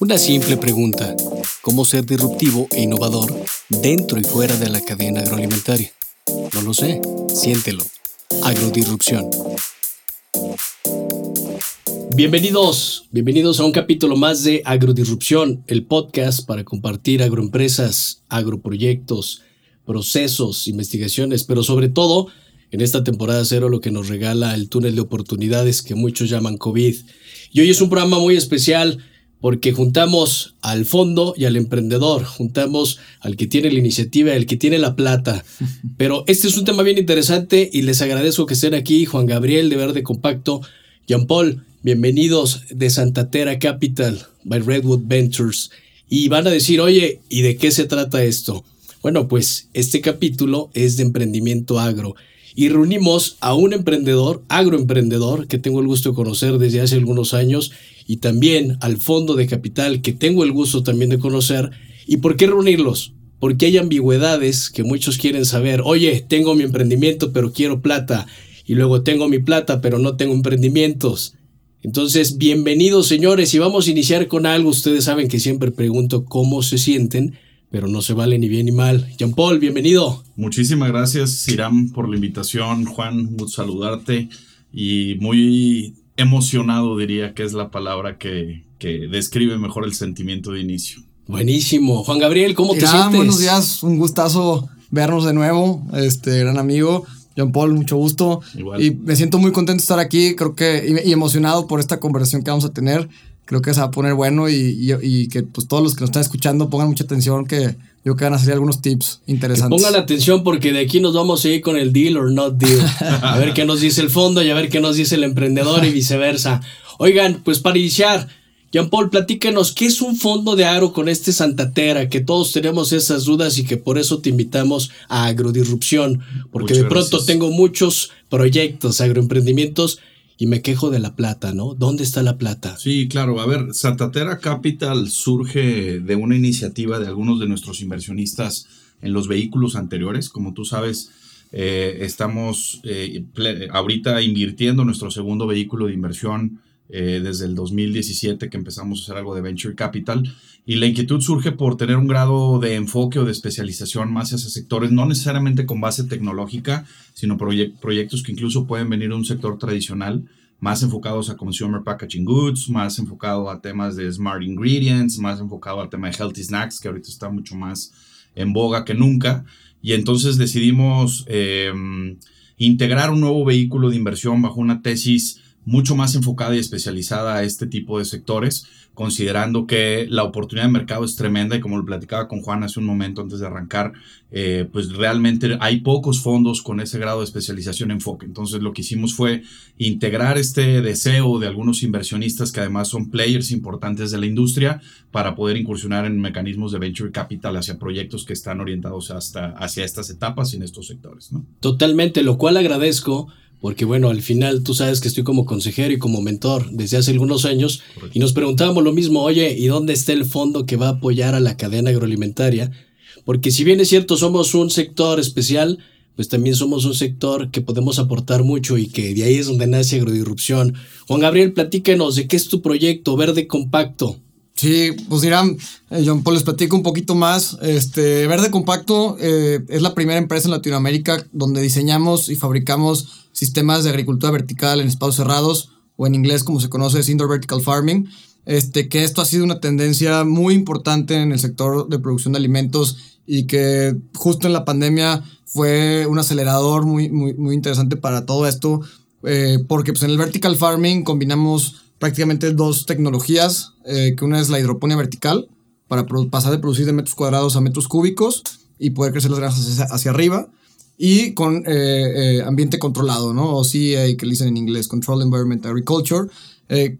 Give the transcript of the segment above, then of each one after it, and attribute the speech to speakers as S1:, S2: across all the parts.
S1: Una simple pregunta. ¿Cómo ser disruptivo e innovador dentro y fuera de la cadena agroalimentaria? No lo sé. Siéntelo. Agrodisrupción. Bienvenidos, bienvenidos a un capítulo más de Agrodisrupción, el podcast para compartir agroempresas, agroproyectos, procesos, investigaciones, pero sobre todo en esta temporada cero lo que nos regala el túnel de oportunidades que muchos llaman COVID. Y hoy es un programa muy especial porque juntamos al fondo y al emprendedor, juntamos al que tiene la iniciativa, al que tiene la plata. Pero este es un tema bien interesante y les agradezco que estén aquí, Juan Gabriel de Verde Compacto, Jean Paul, bienvenidos de Santa Tera Capital, by Redwood Ventures. Y van a decir, oye, ¿y de qué se trata esto? Bueno, pues este capítulo es de emprendimiento agro y reunimos a un emprendedor, agroemprendedor, que tengo el gusto de conocer desde hace algunos años, y también al fondo de capital, que tengo el gusto también de conocer. ¿Y por qué reunirlos? Porque hay ambigüedades que muchos quieren saber. Oye, tengo mi emprendimiento, pero quiero plata. Y luego tengo mi plata, pero no tengo emprendimientos. Entonces, bienvenidos señores y vamos a iniciar con algo. Ustedes saben que siempre pregunto cómo se sienten pero no se vale ni bien ni mal. Jean Paul, bienvenido.
S2: Muchísimas gracias, Siram, por la invitación. Juan, saludarte y muy emocionado, diría que es la palabra que, que describe mejor el sentimiento de inicio.
S1: Buenísimo. Juan Gabriel, ¿cómo te sientes?
S3: Buenos días, un gustazo vernos de nuevo, este gran amigo. Jean Paul, mucho gusto. Igual. Y me siento muy contento de estar aquí, creo que, y emocionado por esta conversación que vamos a tener creo que se va a poner bueno y, que pues todos los que nos están escuchando pongan mucha atención que yo que van a salir algunos tips interesantes.
S1: pongan atención porque de aquí nos vamos a ir con el deal or not deal. A ver qué nos dice el fondo y a ver qué nos dice el emprendedor y viceversa. Oigan, pues para iniciar, Jean Paul, platícanos, ¿qué es un fondo de agro con este Santatera? Que todos tenemos esas dudas y que por eso te invitamos a Agrodisrupción, porque de pronto tengo muchos proyectos, agroemprendimientos y me quejo de la plata, ¿no? ¿Dónde está la plata?
S2: Sí, claro. A ver, Santatera Capital surge de una iniciativa de algunos de nuestros inversionistas en los vehículos anteriores. Como tú sabes, eh, estamos eh, ahorita invirtiendo nuestro segundo vehículo de inversión eh, desde el 2017 que empezamos a hacer algo de venture capital y la inquietud surge por tener un grado de enfoque o de especialización más hacia sectores, no necesariamente con base tecnológica, sino proyectos que incluso pueden venir de un sector tradicional, más enfocados a consumer packaging goods, más enfocado a temas de smart ingredients, más enfocado al tema de healthy snacks, que ahorita está mucho más en boga que nunca. Y entonces decidimos em, integrar un nuevo vehículo de inversión bajo una tesis mucho más enfocada y especializada a este tipo de sectores, considerando que la oportunidad de mercado es tremenda y como lo platicaba con Juan hace un momento antes de arrancar, eh, pues realmente hay pocos fondos con ese grado de especialización enfoque. Entonces lo que hicimos fue integrar este deseo de algunos inversionistas que además son players importantes de la industria para poder incursionar en mecanismos de venture capital hacia proyectos que están orientados hasta, hacia estas etapas y en estos sectores. ¿no?
S1: Totalmente, lo cual agradezco porque bueno, al final tú sabes que estoy como consejero y como mentor desde hace algunos años y nos preguntábamos lo mismo, oye, ¿y dónde está el fondo que va a apoyar a la cadena agroalimentaria? Porque si bien es cierto, somos un sector especial, pues también somos un sector que podemos aportar mucho y que de ahí es donde nace Agrodisrupción. Juan Gabriel, platíquenos de qué es tu proyecto Verde Compacto.
S3: Sí, pues dirán, eh, John Paul, les platico un poquito más. Este, Verde Compacto eh, es la primera empresa en Latinoamérica donde diseñamos y fabricamos sistemas de agricultura vertical en espacios cerrados, o en inglés como se conoce es Indoor Vertical Farming, este, que esto ha sido una tendencia muy importante en el sector de producción de alimentos y que justo en la pandemia fue un acelerador muy, muy, muy interesante para todo esto, eh, porque pues, en el vertical farming combinamos prácticamente dos tecnologías, eh, que una es la hidroponía vertical, para pasar de producir de metros cuadrados a metros cúbicos y poder crecer las granjas hacia arriba, y con eh, eh, ambiente controlado, ¿no? O CEA, que le dicen en inglés, Control Environment Agriculture,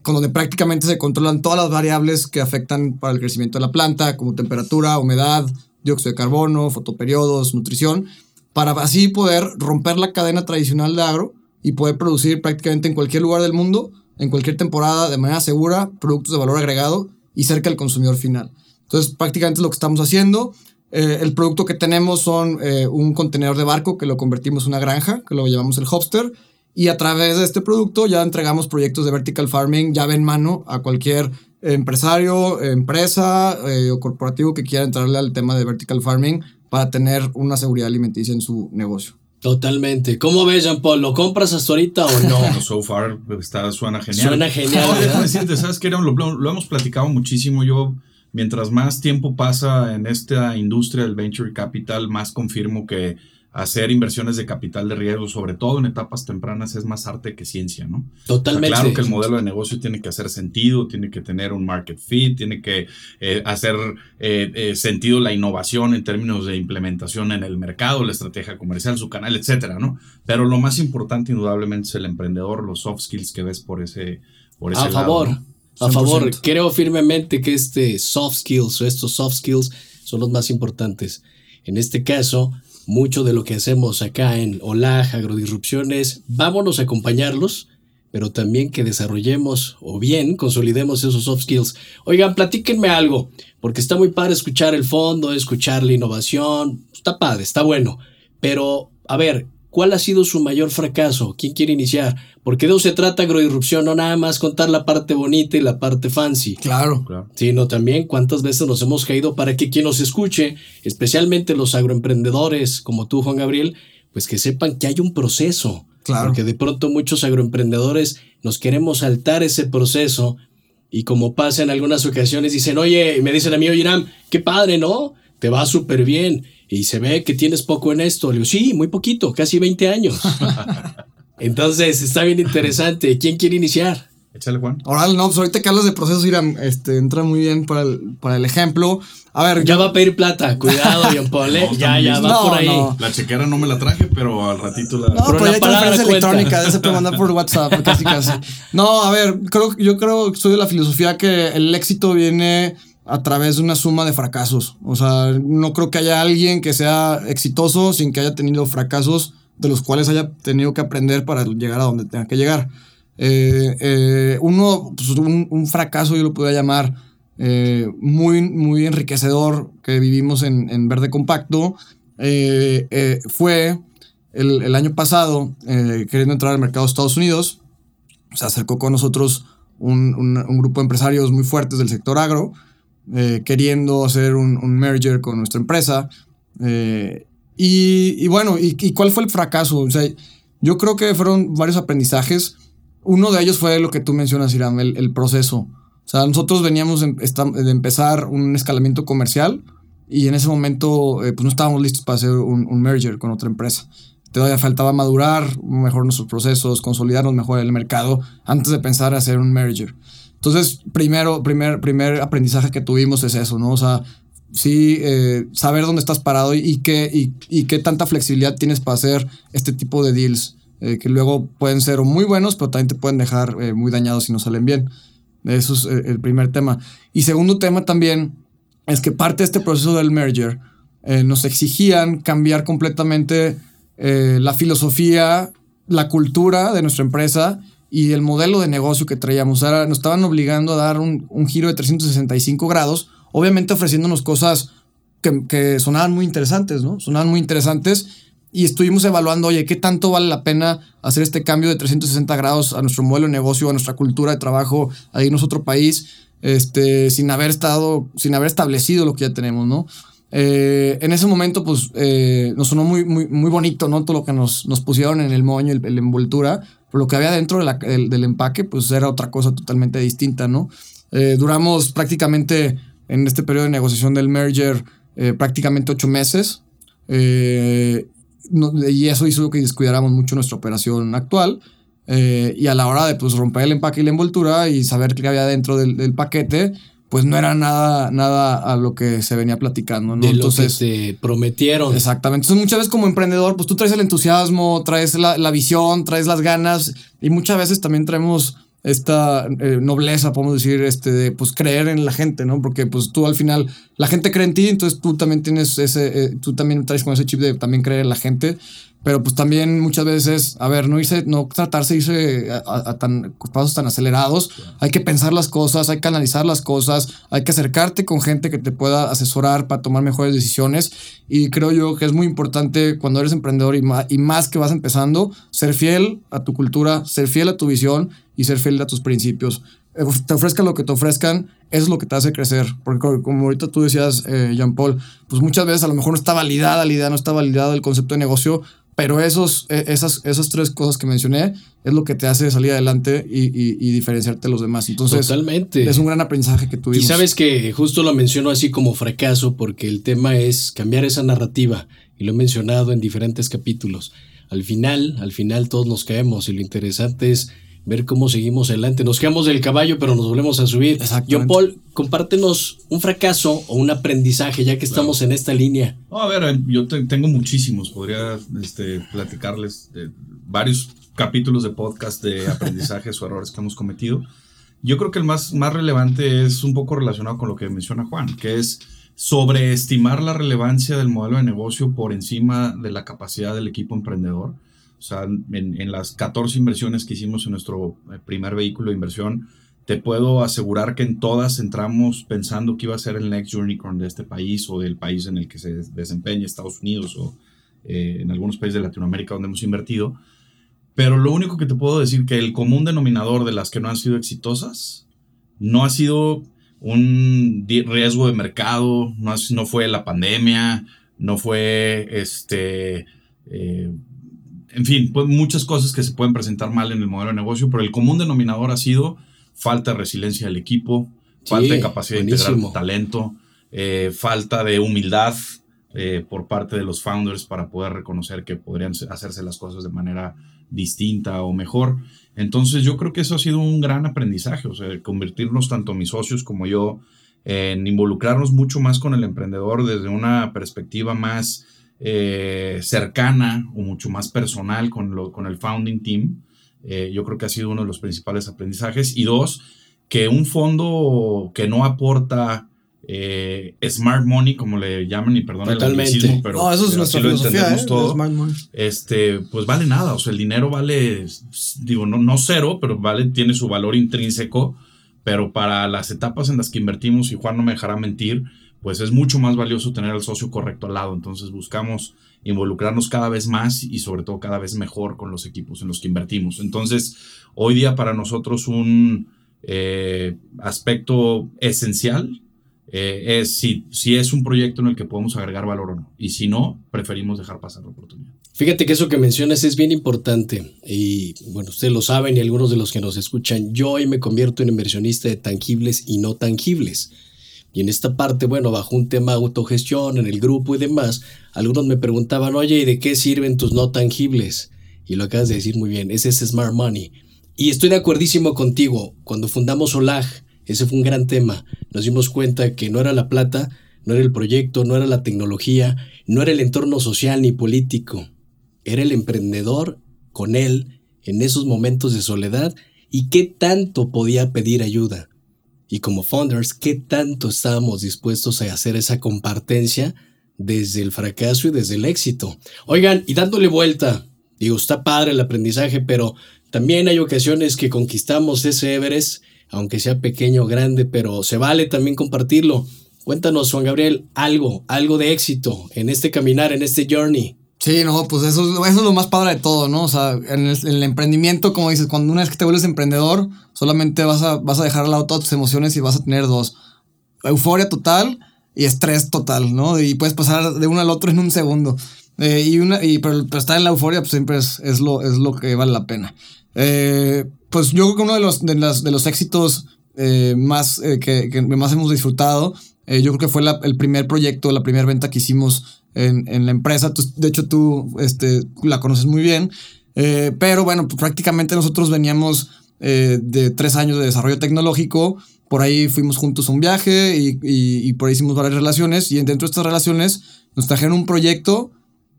S3: con donde prácticamente se controlan todas las variables que afectan para el crecimiento de la planta, como temperatura, humedad, dióxido de carbono, fotoperiodos, nutrición, para así poder romper la cadena tradicional de agro y poder producir prácticamente en cualquier lugar del mundo, en cualquier temporada, de manera segura, productos de valor agregado y cerca del consumidor final. Entonces, prácticamente es lo que estamos haciendo. Eh, el producto que tenemos son eh, un contenedor de barco que lo convertimos en una granja, que lo llamamos el Hopster, Y a través de este producto ya entregamos proyectos de vertical farming llave en mano a cualquier empresario, empresa eh, o corporativo que quiera entrarle al tema de vertical farming para tener una seguridad alimenticia en su negocio.
S1: Totalmente. ¿Cómo ves, Jean Paul? ¿Lo compras hasta ahorita o no?
S2: Bueno, so far está, suena genial.
S1: Suena genial.
S2: No, déjame decirte, ¿sabes? Lo, lo- lo hemos platicado muchísimo. Yo, mientras más tiempo pasa en esta industria del venture capital, más confirmo que hacer inversiones de capital de riesgo, sobre todo en etapas tempranas, es más arte que ciencia, ¿no? O sea,
S1: Totalmente.
S2: claro que el modelo de negocio tiene que hacer sentido, tiene que tener un market fit, tiene que eh, hacer eh, eh, sentido la innovación en términos de implementación en el mercado, la estrategia comercial, su canal, etcétera, ¿no? Pero lo más importante, indudablemente, es el emprendedor, los soft skills que ves por ese, por ese
S1: A
S2: lado,
S1: favor,
S2: ¿no?
S1: a favor.
S3: 100%.
S1: Creo firmemente que este soft skills o estos soft skills son los más importantes. En este caso, mucho de lo que hacemos acá en OLAJ, Agrodisrupciones, vámonos a acompañarlos, pero también que desarrollemos o bien consolidemos esos soft skills. Oigan, platíquenme algo, porque está muy padre escuchar el fondo, escuchar la innovación, está padre, está bueno, pero a ver, ¿cuál ha sido su mayor fracaso? ¿Quién quiere iniciar? Porque de eso se trata agrodisrupción, no nada más contar la parte bonita y la parte fancy.
S3: Claro.
S2: Claro.
S1: Sino también cuántas veces nos hemos caído para que quien nos escuche, especialmente los agroemprendedores como tú, Juan Gabriel, pues que sepan que hay un proceso.
S3: Claro.
S1: Porque de pronto muchos agroemprendedores nos queremos saltar ese proceso y como pasa en algunas ocasiones dicen, oye, y me dicen a mí, oye, Iram, qué padre, ¿no? Te va súper bien y se ve que tienes poco en esto. Le digo, sí, muy poquito, casi 20 años. Entonces, está bien interesante. ¿Quién quiere iniciar?
S2: Échale, Juan.
S3: Ahora, no, pues ahorita que hablas de procesos, Iram, este, entra muy bien para el, para el ejemplo. A ver,
S1: Ya va a pedir plata. Cuidado, Jean Paul. ¿eh?
S2: No,
S1: Ya, ya va
S3: no,
S1: por ahí.
S3: no.
S2: La chequera no me la traje, pero al ratito la...
S3: No,
S1: Pero
S3: pero
S1: la
S3: ya hay
S1: palabra
S3: transferencia electrónica, se puede mandar por WhatsApp, casi casi. No, a ver, creo, yo creo que soy de la filosofía que el éxito viene a través de una suma de fracasos. O sea, no creo que haya alguien que sea exitoso sin que haya tenido fracasos de los cuales haya tenido que aprender para llegar a donde tenga que llegar. Eh, eh, uno, pues, un, fracaso yo lo podría llamar eh, muy, muy enriquecedor que vivimos en, en Verde Compacto fue el, el año pasado, queriendo entrar al mercado de Estados Unidos, se acercó con nosotros un- un grupo de empresarios muy fuertes del sector agro, eh, queriendo hacer un, un merger con nuestra empresa. eh, y, y bueno, y, y cuál fue el fracaso? O sea, yo creo que fueron varios aprendizajes. Uno de ellos fue lo que tú mencionas, Iram, el, el proceso. O sea, nosotros veníamos de, empezar un escalamiento comercial y en ese momento eh, pues no estábamos listos para hacer un, un merger con otra empresa. Todavía faltaba madurar mejor nuestros procesos, consolidarnos mejor el mercado antes de pensar hacer un merger. Entonces, primero, primer, primer aprendizaje que tuvimos es eso, ¿no? O sea, sí, eh, saber dónde estás parado y, qué, y, y qué tanta flexibilidad tienes para hacer este tipo de deals, eh, que luego pueden ser muy buenos, pero también te pueden dejar eh, muy dañados si no salen bien. Eso es eh, el primer tema. Y segundo tema también es que parte de este proceso del merger eh, nos exigían cambiar completamente eh, la filosofía, la cultura de nuestra empresa y el modelo de negocio que traíamos. Ahora nos estaban obligando a dar un, un giro de 365 grados, obviamente ofreciéndonos cosas que, que sonaban muy interesantes, ¿no? Sonaban muy interesantes y estuvimos evaluando, oye, ¿qué tanto vale la pena hacer este cambio de 360 grados a nuestro modelo de negocio, a nuestra cultura de trabajo, a irnos a otro país, este, sin haber estado, sin haber establecido lo que ya tenemos, ¿no? Eh, en ese momento, pues, eh, nos sonó muy, muy, muy bonito, ¿no? Todo lo que nos, nos pusieron en el moño, el, la envoltura, pero lo que había dentro de la- del, del empaque, pues era otra cosa totalmente distinta, ¿no? Eh, duramos prácticamente en este periodo de negociación del merger eh, prácticamente ocho meses. eh, no- y eso hizo que descuidáramos mucho nuestra operación actual. eh, y a la hora de pues, romper el empaque y la envoltura y saber qué había dentro del, del paquete, pues no era nada, nada a lo que se venía platicando. ¿no?
S1: De
S3: Entonces,
S1: lo que te prometieron.
S3: Exactamente. Entonces, muchas veces como emprendedor, pues tú traes el entusiasmo, traes la, la visión, traes las ganas y muchas veces también traemos esta eh, nobleza, podemos decir, este, de pues creer en la gente, ¿no? Porque pues tú al final, la gente cree en ti, entonces tú también tienes ese, eh, tú también traes con ese chip de también creer en la gente. Pero pues también muchas veces, a ver, no hice, no tratarse de irse a, tan pasos tan acelerados. Hay que pensar las cosas, hay que analizar las cosas, hay que acercarte con gente que te pueda asesorar para tomar mejores decisiones. Y creo yo que es muy importante cuando eres emprendedor y más, y más que vas empezando, ser fiel a tu cultura, ser fiel a tu visión y ser fiel a tus principios. Eh, te ofrezcan lo que te ofrezcan, es lo que te hace crecer. Porque como ahorita tú decías, eh, Jean Paul, pues muchas veces a lo mejor no está validada la idea, no está validada el concepto de negocio, pero esos, e, esas, esas tres cosas que mencioné es lo que te hace salir adelante y, y, diferenciarte de los demás. Entonces,
S1: Totalmente.
S3: es un gran aprendizaje que tuvimos.
S1: Y sabes que justo lo menciono así como fracaso porque el tema es cambiar esa narrativa y lo he mencionado en diferentes capítulos. Al final, al final todos nos caemos y lo interesante es ver cómo seguimos adelante. Nos quedamos del caballo, pero nos volvemos a subir. John Paul, compártenos un fracaso o un aprendizaje, ya que estamos en esta línea.
S2: a ver, yo tengo muchísimos. Podría este, platicarles de varios capítulos de podcast de aprendizajes o errores que hemos cometido. Yo creo que el más, más relevante es un poco relacionado con lo que menciona Juan, que es sobreestimar la relevancia del modelo de negocio por encima de la capacidad del equipo emprendedor. Sea, en, las 14 inversiones que hicimos en nuestro eh, primer vehículo de inversión, te puedo asegurar que en todas entramos pensando que iba a ser el next unicorn de este país o del país en el que se desempeña, Estados Unidos o eh, en algunos países de Latinoamérica donde hemos invertido. Pero lo único que te puedo decir que el común denominador de las que no han sido exitosas no ha sido un riesgo de mercado, no, no fue la pandemia, no fue este, eh, en fin, pues muchas cosas que se pueden presentar mal en el modelo de negocio, pero el común denominador ha sido falta de resiliencia del equipo, falta de capacidad de integrar talento, eh, falta de humildad eh, por parte de los founders para poder reconocer que podrían hacerse las cosas de manera distinta o mejor. Entonces yo creo que eso ha sido un gran aprendizaje, o sea, convertirnos tanto mis socios como yo en involucrarnos mucho más con el emprendedor desde una perspectiva más eh, cercana o mucho más personal con, lo, con el founding team. Eh, yo creo que ha sido uno de los principales aprendizajes. Y dos, que un fondo que no aporta eh, smart money, como le llaman, y perdón el anglicismo, pero,
S3: no, eso es nuestra
S2: lo entendemos todo, este, pues vale nada, o sea, el dinero vale, digo, no, no cero, pero vale, tiene su valor intrínseco, pero para las etapas en las que invertimos, y Juan no me dejará mentir, pues es mucho más valioso tener al socio correcto al lado. Entonces buscamos involucrarnos cada vez más y sobre todo cada vez mejor con los equipos en los que invertimos. Entonces, hoy día para nosotros un eh, aspecto esencial eh, es si, si es un proyecto en el que podemos agregar valor o no. Y si no, preferimos dejar pasar la oportunidad.
S1: Fíjate que eso que mencionas es bien importante y bueno, ustedes lo saben y algunos de los que nos escuchan, yo hoy me convierto en inversionista de tangibles y no tangibles. Y en esta parte, bueno, bajo un tema autogestión en el grupo y demás, algunos me preguntaban, oye, ¿y de qué sirven tus no tangibles? Y lo acabas de decir muy bien, ese es Smart Money. Y estoy de acuerdísimo contigo, cuando fundamos OLAG, ese fue un gran tema, nos dimos cuenta que no era la plata, no era el proyecto, no era la tecnología, no era el entorno social ni político, era el emprendedor con él en esos momentos de soledad y qué tanto podía pedir ayuda y como founders, qué tanto estábamos dispuestos a hacer esa compartencia desde el fracaso y desde el éxito. Oigan, y dándole vuelta, digo, está padre el aprendizaje, pero también hay ocasiones que conquistamos ese Everest, aunque sea pequeño o grande, pero se vale también compartirlo. Cuéntanos, Juan Gabriel, algo, algo de éxito en este caminar, en este journey.
S3: Sí, no, pues eso, eso es lo más padre de todo, ¿no? O sea, en el, emprendimiento, como dices, cuando una vez que te vuelves emprendedor, solamente vas a, vas a dejar al lado todas tus emociones y vas a tener dos. Euforia total y estrés total, ¿no? Y puedes pasar de uno al otro en un segundo. Eh, y una, y, pero, estar en la euforia pues siempre es, es, lo, es lo que vale la pena. Eh, pues yo creo que uno de los, de las, de los éxitos eh, más, que, que, más hemos disfrutado, yo creo que fue el primer proyecto, la primera venta que hicimos en, la empresa. de hecho, tú este, la conoces muy bien. Pero bueno, prácticamente nosotros veníamos eh, de tres años de desarrollo tecnológico. Por ahí fuimos juntos a un viaje y, por ahí hicimos varias relaciones. Y dentro de estas relaciones nos trajeron un proyecto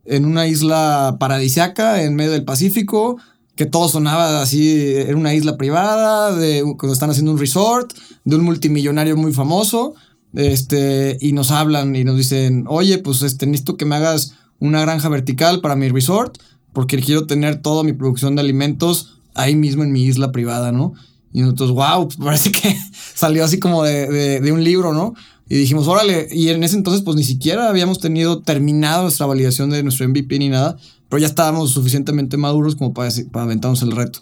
S3: en una isla paradisiaca en medio del Pacífico que todo sonaba así, era una isla privada, de, cuando están haciendo un resort, de un multimillonario muy famoso, este, y nos hablan y nos dicen, oye, pues este, necesito que me hagas una granja vertical para mi resort, porque quiero tener toda mi producción de alimentos ahí mismo en mi isla privada, ¿no? Y nosotros, wow, parece que salió así como de, de un libro, ¿no? Y dijimos, órale, y en ese entonces pues ni siquiera habíamos tenido terminado nuestra validación de nuestro MVP ni nada, pero ya estábamos suficientemente maduros como para, para aventarnos el reto.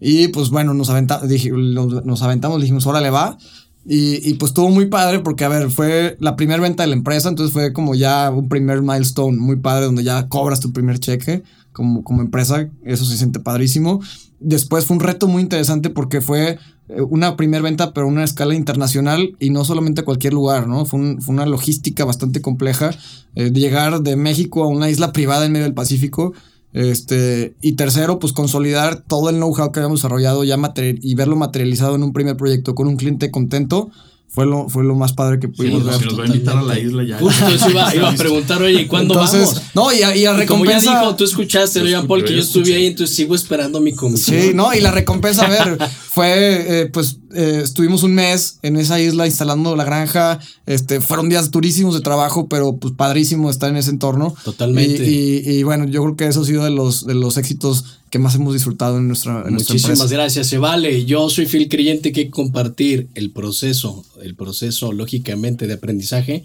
S3: Y pues bueno, nos, dije, nos, aventamos, dijimos, órale, va. Y, y, pues estuvo muy padre porque, a ver, fue la primera venta de la empresa, entonces fue como ya un primer milestone muy padre donde ya cobras tu primer cheque como, como empresa, eso se siente padrísimo. Después fue un reto muy interesante porque fue eh, una primera venta, pero una escala internacional y no solamente a cualquier lugar, ¿no? Fue, una logística bastante compleja. Eh, llegar de México a una isla privada en medio del Pacífico. Este, y tercero, pues consolidar todo el know-how que habíamos desarrollado ya y verlo materializado en un primer proyecto con un cliente contento fue lo, fue lo más padre que pudimos ver.
S2: Si nos va a invitar a la isla ya.
S1: Justo eso iba, a preguntar, oye, ¿cuándo vamos?
S3: No, y a, y recompensa. Como ya
S1: dijo, tú escuchaste, ¿no, Jean Paul, que yo estuve ahí, entonces sigo esperando mi comisión.
S3: Sí, no, y la recompensa, a ver, fue, eh, pues, eh, estuvimos un mes en esa isla instalando la granja. Este, fueron días durísimos de trabajo, pero pues padrísimo estar en ese entorno.
S1: Totalmente.
S3: Y, y, bueno, yo creo que eso ha sido de los, de los éxitos que más hemos disfrutado en nuestra, en
S1: Muchísimas gracias, se vale. Yo soy fiel creyente que hay que compartir el proceso, el proceso lógicamente de aprendizaje,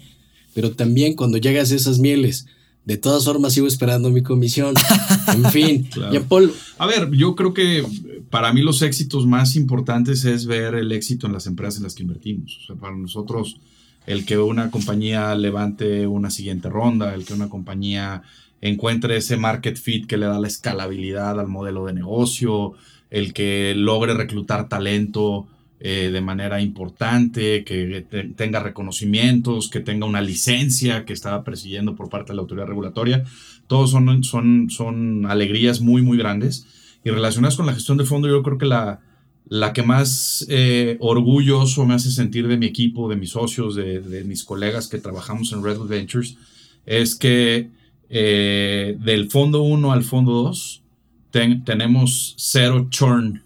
S1: pero también cuando llegas a esas mieles, de todas formas sigo esperando mi comisión. En fin, ya Paul.
S2: A ver, yo creo que para mí los éxitos más importantes es ver el éxito en las empresas en las que invertimos. O sea, para nosotros el que una compañía levante una siguiente ronda, el que una compañía encuentre ese market fit que le da la escalabilidad al modelo de negocio, el que logre reclutar talento eh, de manera importante, que tenga reconocimientos, que tenga una licencia que estaba persiguiendo por parte de la autoridad regulatoria. Todos son, son, son alegrías muy, muy grandes. Y relacionadas con la gestión de fondo, yo creo que la, la que más eh, orgulloso me hace sentir de mi equipo, de mis socios, de, de mis colegas que trabajamos en Redwood Ventures, es que eh, del fondo 1 al fondo 2 tenemos cero churn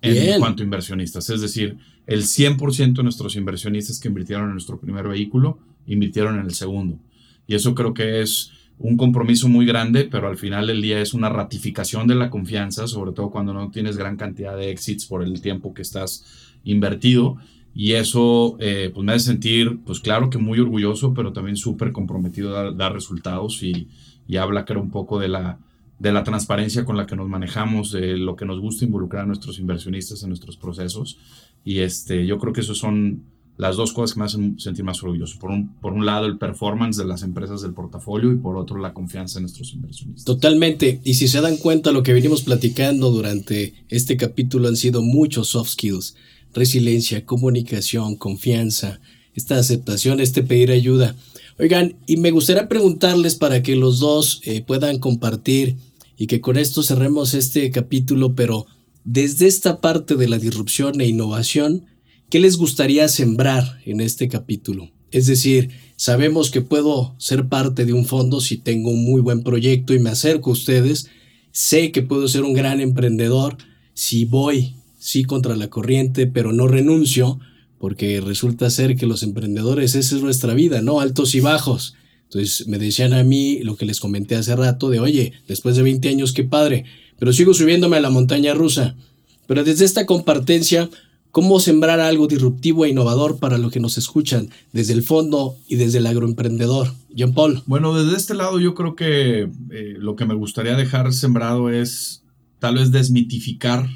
S2: en cuanto a inversionistas. Es decir, el 100% de nuestros inversionistas que invirtieron en nuestro primer vehículo invirtieron en el segundo. Y eso creo que es un compromiso muy grande, pero al final del día es una ratificación de la confianza, sobre todo cuando no tienes gran cantidad de exits por el tiempo que estás invertido. Y eso eh, pues me hace sentir, pues claro que muy orgulloso, pero también súper comprometido a dar, resultados y, y, habla, creo, un poco de la, de la transparencia con la que nos manejamos, de lo que nos gusta involucrar a nuestros inversionistas en nuestros procesos. Y este, yo creo que eso son las dos cosas que me hacen sentir más orgulloso. Por un, por un lado, el performance de las empresas del portafolio y por otro, la confianza en nuestros inversionistas.
S1: Totalmente. Y si se dan cuenta, lo que venimos platicando durante este capítulo han sido muchos soft skills resiliencia, comunicación, confianza, esta aceptación, este pedir ayuda. Oigan, y me gustaría preguntarles para que los dos eh, puedan compartir y que con esto cerremos este capítulo, pero desde esta parte de la disrupción e innovación, ¿qué les gustaría sembrar en este capítulo? Es decir, sabemos que puedo ser parte de un fondo si tengo un muy buen proyecto y me acerco a ustedes. Sé que puedo ser un gran emprendedor si voy sí contra la corriente, pero no renuncio, porque resulta ser que los emprendedores, esa es nuestra vida, ¿no? Altos y bajos. Entonces me decían a mí lo que les comenté hace rato de, oye, después de 20 años, qué padre, pero sigo subiéndome a la montaña rusa. Pero desde esta compartencia, ¿cómo sembrar algo disruptivo e innovador para los que nos escuchan desde el fondo y desde el agroemprendedor? Jean Paul.
S2: Bueno, desde este lado yo creo que eh, lo que me gustaría dejar sembrado es tal vez desmitificar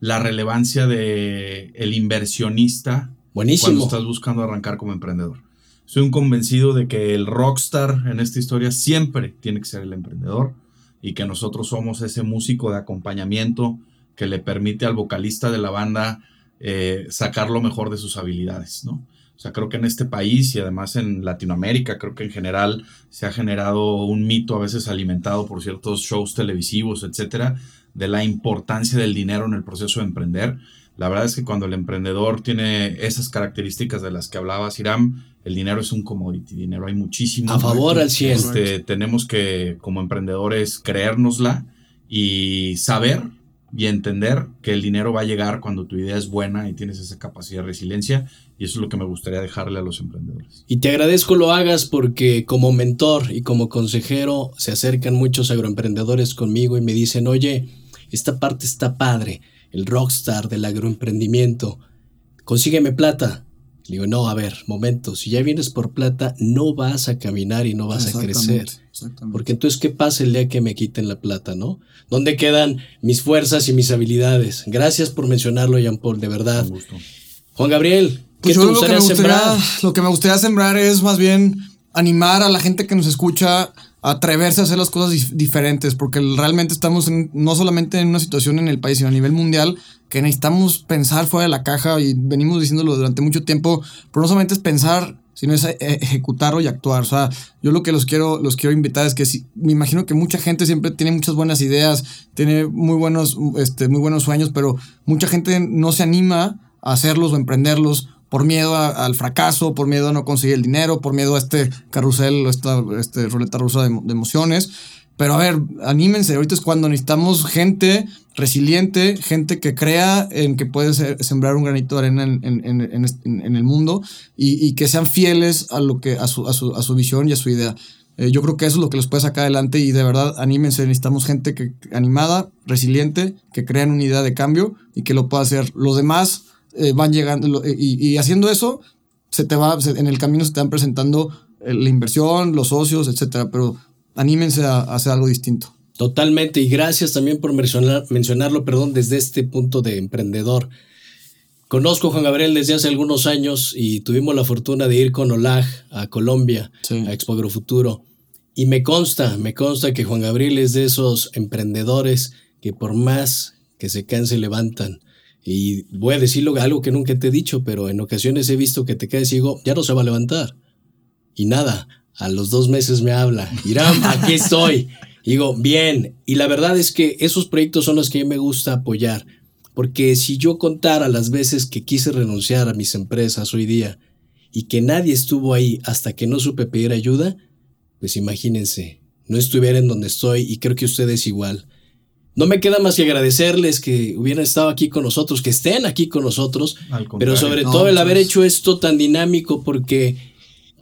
S2: la relevancia de el inversionista
S1: Buenísimo.
S2: cuando estás buscando arrancar como emprendedor. Soy un convencido de que el rockstar en esta historia siempre tiene que ser el emprendedor y que nosotros somos ese músico de acompañamiento que le permite al vocalista de la banda eh, sacar lo mejor de sus habilidades, ¿no? O sea, creo que en este país y además en Latinoamérica, creo que en general se ha generado un mito a veces alimentado por ciertos shows televisivos, etcétera, de la importancia del dinero en el proceso de emprender. La verdad es que cuando el emprendedor tiene esas características de las que hablaba Siram, el dinero es un commodity, dinero hay muchísimo.
S1: A favor al cielo.
S2: Este, tenemos que, como emprendedores, creérnosla y saber y entender que el dinero va a llegar cuando tu idea es buena y tienes esa capacidad de resiliencia. Y eso es lo que me gustaría dejarle a los emprendedores.
S1: Y te agradezco lo hagas porque como mentor y como consejero se acercan muchos agroemprendedores conmigo y me dicen, oye, esta parte está padre, el rockstar del agroemprendimiento, consígueme plata. Le digo, no, a ver, momento, si ya vienes por plata, no vas a caminar y no vas a crecer. Porque entonces, ¿qué pasa el día que me quiten la plata, no? ¿Dónde quedan mis fuerzas y mis habilidades? Gracias por mencionarlo, Jean Paul, de verdad. Juan Gabriel, ¿qué pues te gustaría, sembrar?
S3: Lo que me gustaría sembrar es más bien animar a la gente que nos escucha a atreverse a hacer las cosas diferentes, porque realmente estamos no solamente en una situación en el país, sino a nivel mundial que necesitamos pensar fuera de la caja y venimos diciéndolo durante mucho tiempo, pero no solamente es pensar, sino es eh, ejecutarlo y actuar. O sea, yo lo que los quiero, los quiero invitar es que si, me imagino que mucha gente siempre tiene muchas buenas ideas, tiene muy buenos, este, muy buenos sueños, pero mucha gente no se anima a hacerlos o emprenderlos por miedo al fracaso, por miedo a no conseguir el dinero, por miedo a este carrusel, esta este, ruleta rusa de emociones. Pero a ver, anímense, ahorita es cuando necesitamos gente resiliente, gente que crea en que puede sembrar un granito de arena en, el mundo y, que sean fieles a, lo que, a, su, a, su, visión y a su idea. Eh, yo creo que eso es lo que los puede sacar adelante y de verdad anímense, necesitamos gente que, animada, resiliente, que crea en una idea de cambio y que lo pueda hacer. Los demás eh, van llegando y, y, haciendo eso, se te va, en el camino se te van presentando eh, la inversión, los socios, etcétera, pero anímense a, hacer algo distinto.
S1: Totalmente, y gracias también por mencionar, mencionarlo, perdón, desde este punto de emprendedor. Conozco a Juan Gabriel desde hace algunos años y tuvimos la fortuna de ir con OLAG a Colombia, a Expo Agrofuturo. Y me consta, me consta que Juan Gabriel es de esos emprendedores que por más que se canse levantan. Y voy a decirlo algo que nunca te he dicho, pero en ocasiones he visto que te caes y digo, ya no se va a levantar. Y nada, a los dos meses me habla, Irán, aquí estoy. digo, bien, y la verdad es que esos proyectos son los que a mí me gusta apoyar, porque si yo contara las veces que quise renunciar a mis empresas hoy día y que nadie estuvo ahí hasta que no supe pedir ayuda, pues imagínense, no estuviera en donde estoy y creo que ustedes igual. No me queda más que agradecerles que hubieran estado aquí con nosotros, que estén aquí con nosotros, pero sobre todo el haber hecho esto tan dinámico porque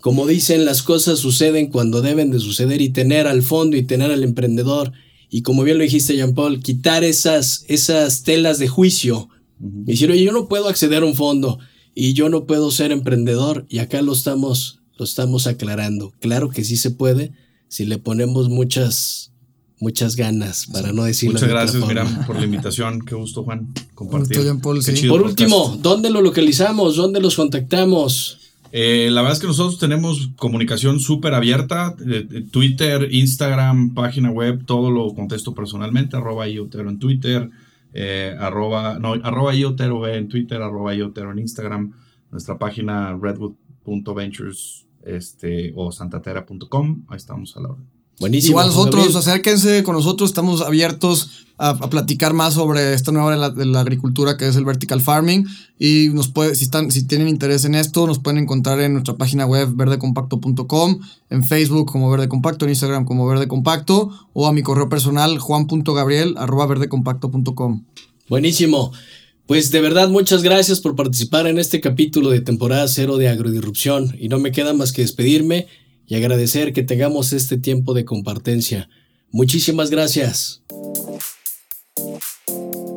S1: como dicen, las cosas suceden cuando deben de suceder y tener al fondo y tener al emprendedor. Y como bien lo dijiste, Jean Paul, quitar esas, esas telas de juicio. Y decir, oye, yo no puedo acceder a un fondo y yo no puedo ser emprendedor. Y acá lo estamos, lo estamos aclarando. Claro que sí se puede si le ponemos muchas, muchas ganas, para no decirlo.
S2: Muchas gracias, Miram, por la invitación. Qué gusto, Juan, compartir.
S1: Por último, ¿dónde lo localizamos? ¿Dónde los contactamos?
S2: Eh, la verdad es que nosotros tenemos comunicación súper abierta. Twitter, Instagram, página web, todo lo contesto personalmente. Arroba Iotero en Twitter. Eh, arroba, no, arroba Iotero en Twitter, arroba Iotero en Instagram. Nuestra página redwood.ventures este, o santatera.com. Ahí estamos a la hora.
S3: Buenísimo. Igual nosotros, acérquense con nosotros, estamos abiertos a, platicar más sobre esta nueva de la, de la, agricultura que es el vertical farming y nos puede, si están, si tienen interés en esto, nos pueden encontrar en nuestra página web verdecompacto.com, en Facebook como Verde Compacto, en Instagram como Verde Compacto o a mi correo personal juan.gabriel arroba verdecompacto.com.
S1: Buenísimo. Pues de verdad muchas gracias por participar en este capítulo de temporada cero de Agrodisrupción y no me queda más que despedirme y agradecer que tengamos este tiempo de compartencia. Muchísimas gracias.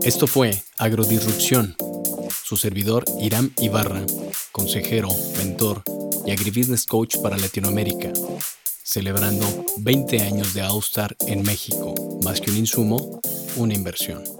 S1: Esto fue Agrodisrupción. Su servidor Irán Ibarra, consejero, mentor y agribusiness coach para Latinoamérica, celebrando 20 años de Austar en México, más que un insumo, una inversión.